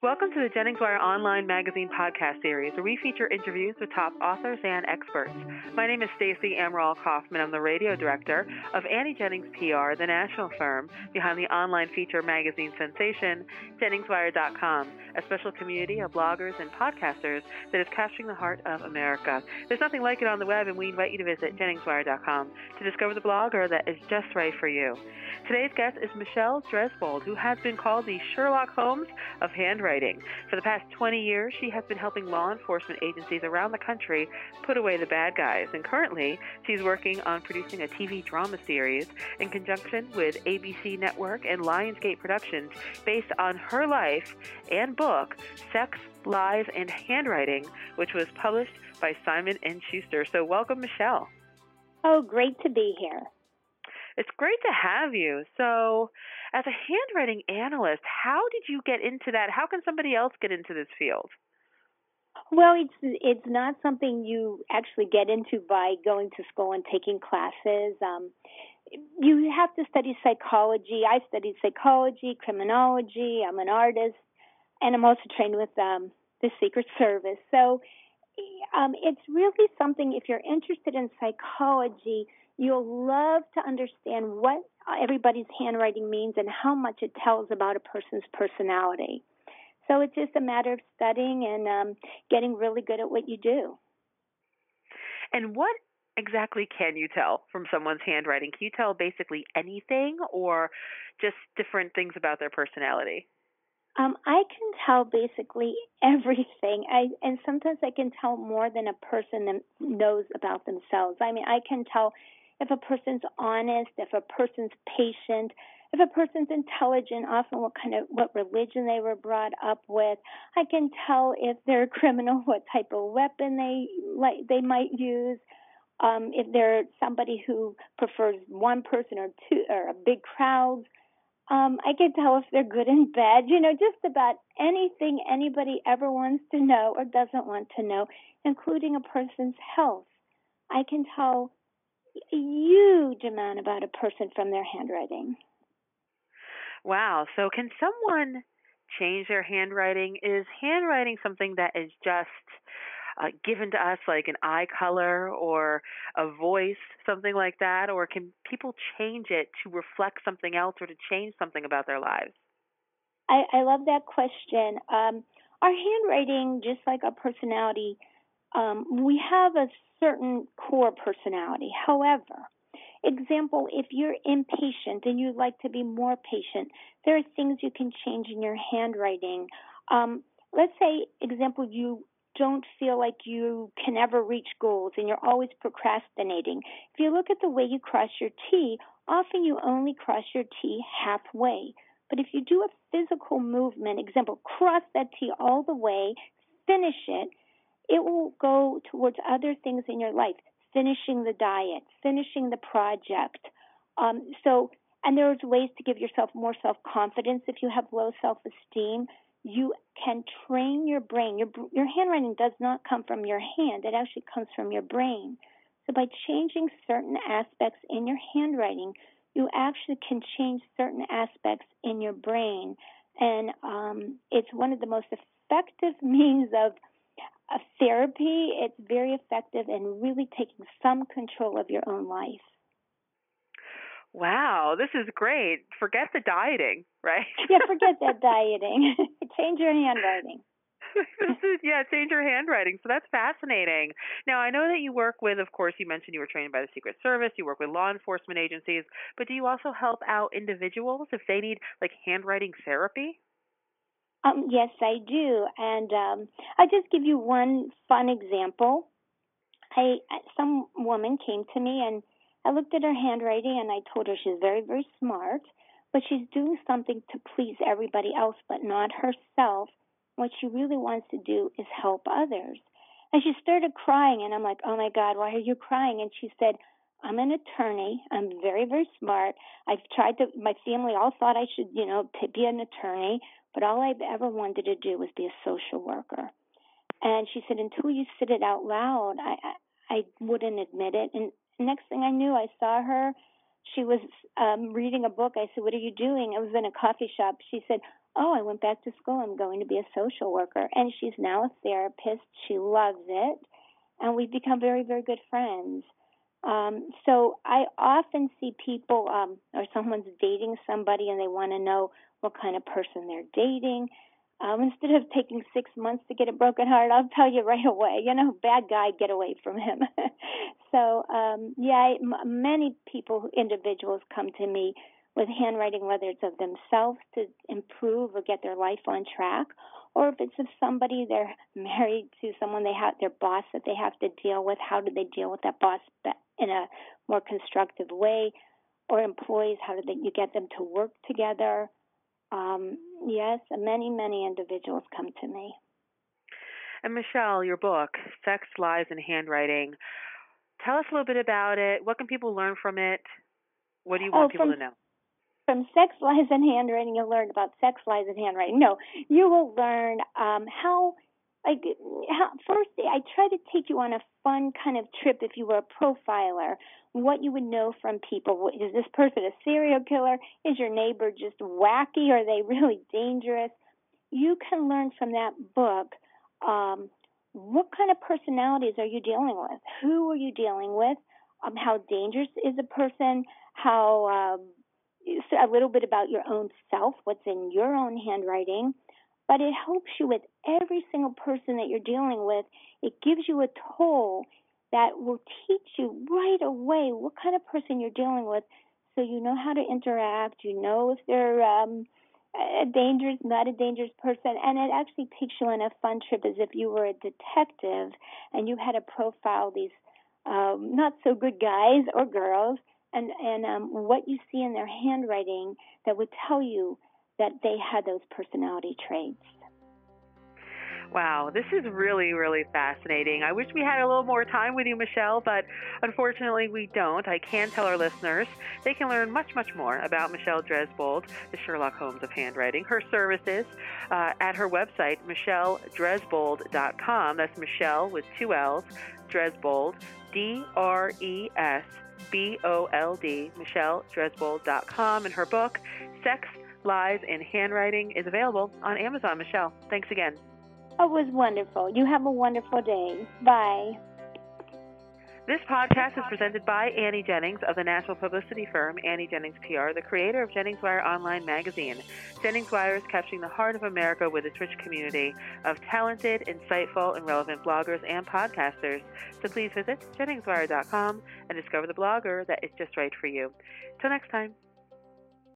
Welcome to the Jennings Wire Online Magazine podcast series, where we feature interviews with top authors and experts. My name is Stacey Amaral Kaufman. I'm the radio director of Annie Jennings PR, the national firm behind the online feature magazine sensation, JenningsWire.com, a special community of bloggers and podcasters that is capturing the heart of America. There's nothing like it on the web, and we invite you to visit JenningsWire.com to discover the blogger that is just right for you. Today's guest is Michelle Dresbold, who has been called the Sherlock Holmes of handwriting. For the past 20 years, she has been helping law enforcement agencies around the country put away the bad guys. And currently, she's working on producing a TV drama series in conjunction with ABC Network and Lionsgate Productions based on her life and book, Sex, Lies, and Handwriting, which was published by Simon & Schuster. So welcome, Michelle. Oh, great to be here. It's great to have you. So, as a handwriting analyst, how did you get into that? How can somebody else get into this field? Well, it's it's not something you actually get into by going to school and taking classes. Um, you have to study psychology. I studied psychology, criminology. I'm an artist, and I'm also trained with um, the Secret Service. So um, it's really something. If you're interested in psychology, You'll love to understand what everybody's handwriting means and how much it tells about a person's personality. So it's just a matter of studying and um, getting really good at what you do. And what exactly can you tell from someone's handwriting? Can you tell basically anything or just different things about their personality? Um, I can tell basically everything. I and sometimes I can tell more than a person knows about themselves. I mean, I can tell if a person's honest, if a person's patient, if a person's intelligent, often what kind of what religion they were brought up with. I can tell if they're a criminal, what type of weapon they like they might use. Um, if they're somebody who prefers one person or two or a big crowd. Um, I can tell if they're good in bed, you know, just about anything anybody ever wants to know or doesn't want to know, including a person's health. I can tell a huge amount about a person from their handwriting. Wow. So, can someone change their handwriting? Is handwriting something that is just uh, given to us, like an eye color or a voice, something like that? Or can people change it to reflect something else or to change something about their lives? I, I love that question. Um, our handwriting, just like our personality, um, we have a certain core personality. However, example, if you're impatient and you'd like to be more patient, there are things you can change in your handwriting. Um, let's say, example, you don't feel like you can ever reach goals and you're always procrastinating. If you look at the way you cross your T, often you only cross your T halfway. But if you do a physical movement, example, cross that T all the way, finish it, it will go towards other things in your life, finishing the diet, finishing the project. Um, so, and there's ways to give yourself more self confidence if you have low self esteem. You can train your brain. Your your handwriting does not come from your hand; it actually comes from your brain. So, by changing certain aspects in your handwriting, you actually can change certain aspects in your brain, and um, it's one of the most effective means of therapy, it's very effective in really taking some control of your own life. Wow, this is great. Forget the dieting, right? yeah, forget that dieting. change your handwriting. yeah, change your handwriting. So that's fascinating. Now, I know that you work with, of course, you mentioned you were trained by the Secret Service, you work with law enforcement agencies, but do you also help out individuals if they need like handwriting therapy? Um, yes, I do, and um, I'll just give you one fun example. I some woman came to me and I looked at her handwriting and I told her she's very very smart, but she's doing something to please everybody else but not herself. What she really wants to do is help others. And she started crying and I'm like, "Oh my god, why are you crying?" And she said, I'm an attorney. I'm very, very smart. I've tried to, my family all thought I should, you know, be an attorney. But all I've ever wanted to do was be a social worker. And she said, until you said it out loud, I, I, I wouldn't admit it. And next thing I knew, I saw her. She was um, reading a book. I said, What are you doing? I was in a coffee shop. She said, oh, I went back to school. I'm going to be a social worker. And she's now a therapist. She loves it. And we've become very, very good friends. Um, so I often see people, um, or someone's dating somebody and they want to know what kind of person they're dating. Um, instead of taking six months to get a broken heart, I'll tell you right away. You know, bad guy, get away from him. so, um, yeah, many people, individuals, come to me with handwriting, whether it's of themselves to improve or get their life on track, or if it's of somebody they're married to someone they have their boss that they have to deal with. How do they deal with that boss in a more constructive way? Or employees, how do they, you get them to work together? Um, yes, many, many individuals come to me. And Michelle, your book, Sex, Lies, and Handwriting. Tell us a little bit about it. What can people learn from it? What do you want oh, people from, to know? From Sex, Lies, and Handwriting, you'll learn about sex, lies, and handwriting. No, you will learn um, how like how, first I try to take you on a fun kind of trip if you were a profiler, what you would know from people. Is this person a serial killer? Is your neighbor just wacky? Are they really dangerous? You can learn from that book um, what kind of personalities are you dealing with? Who are you dealing with? Um, how dangerous is a person? How um, a little bit about your own self, what's in your own handwriting but it helps you with every single person that you're dealing with. It gives you a tool that will teach you right away what kind of person you're dealing with so you know how to interact, you know if they're um, a dangerous, not a dangerous person, and it actually takes you on a fun trip as if you were a detective and you had to profile these um, not so good guys or girls, and and um, what you see in their handwriting that would tell you that they had those personality traits. Wow, this is really, really fascinating. I wish we had a little more time with you, Michelle, but unfortunately we don't. I can tell our listeners they can learn much, much more about Michelle Dresbold, the Sherlock Holmes of handwriting, her services uh, at her website, michelledresbold.com. That's Michelle with two L's, Dresbold, D R E S B O L D, michelledresbold.com. And her book, Sex, Lies, and Handwriting, is available on Amazon. Michelle, thanks again. It was wonderful. You have a wonderful day. Bye. This podcast is presented by Annie Jennings of the national publicity firm Annie Jennings PR, the creator of Jennings Wire Online magazine. Jennings Wire is capturing the heart of America with its rich community of talented, insightful, and relevant bloggers and podcasters. So please visit JenningsWire.com and discover the blogger that is just right for you. Till next time.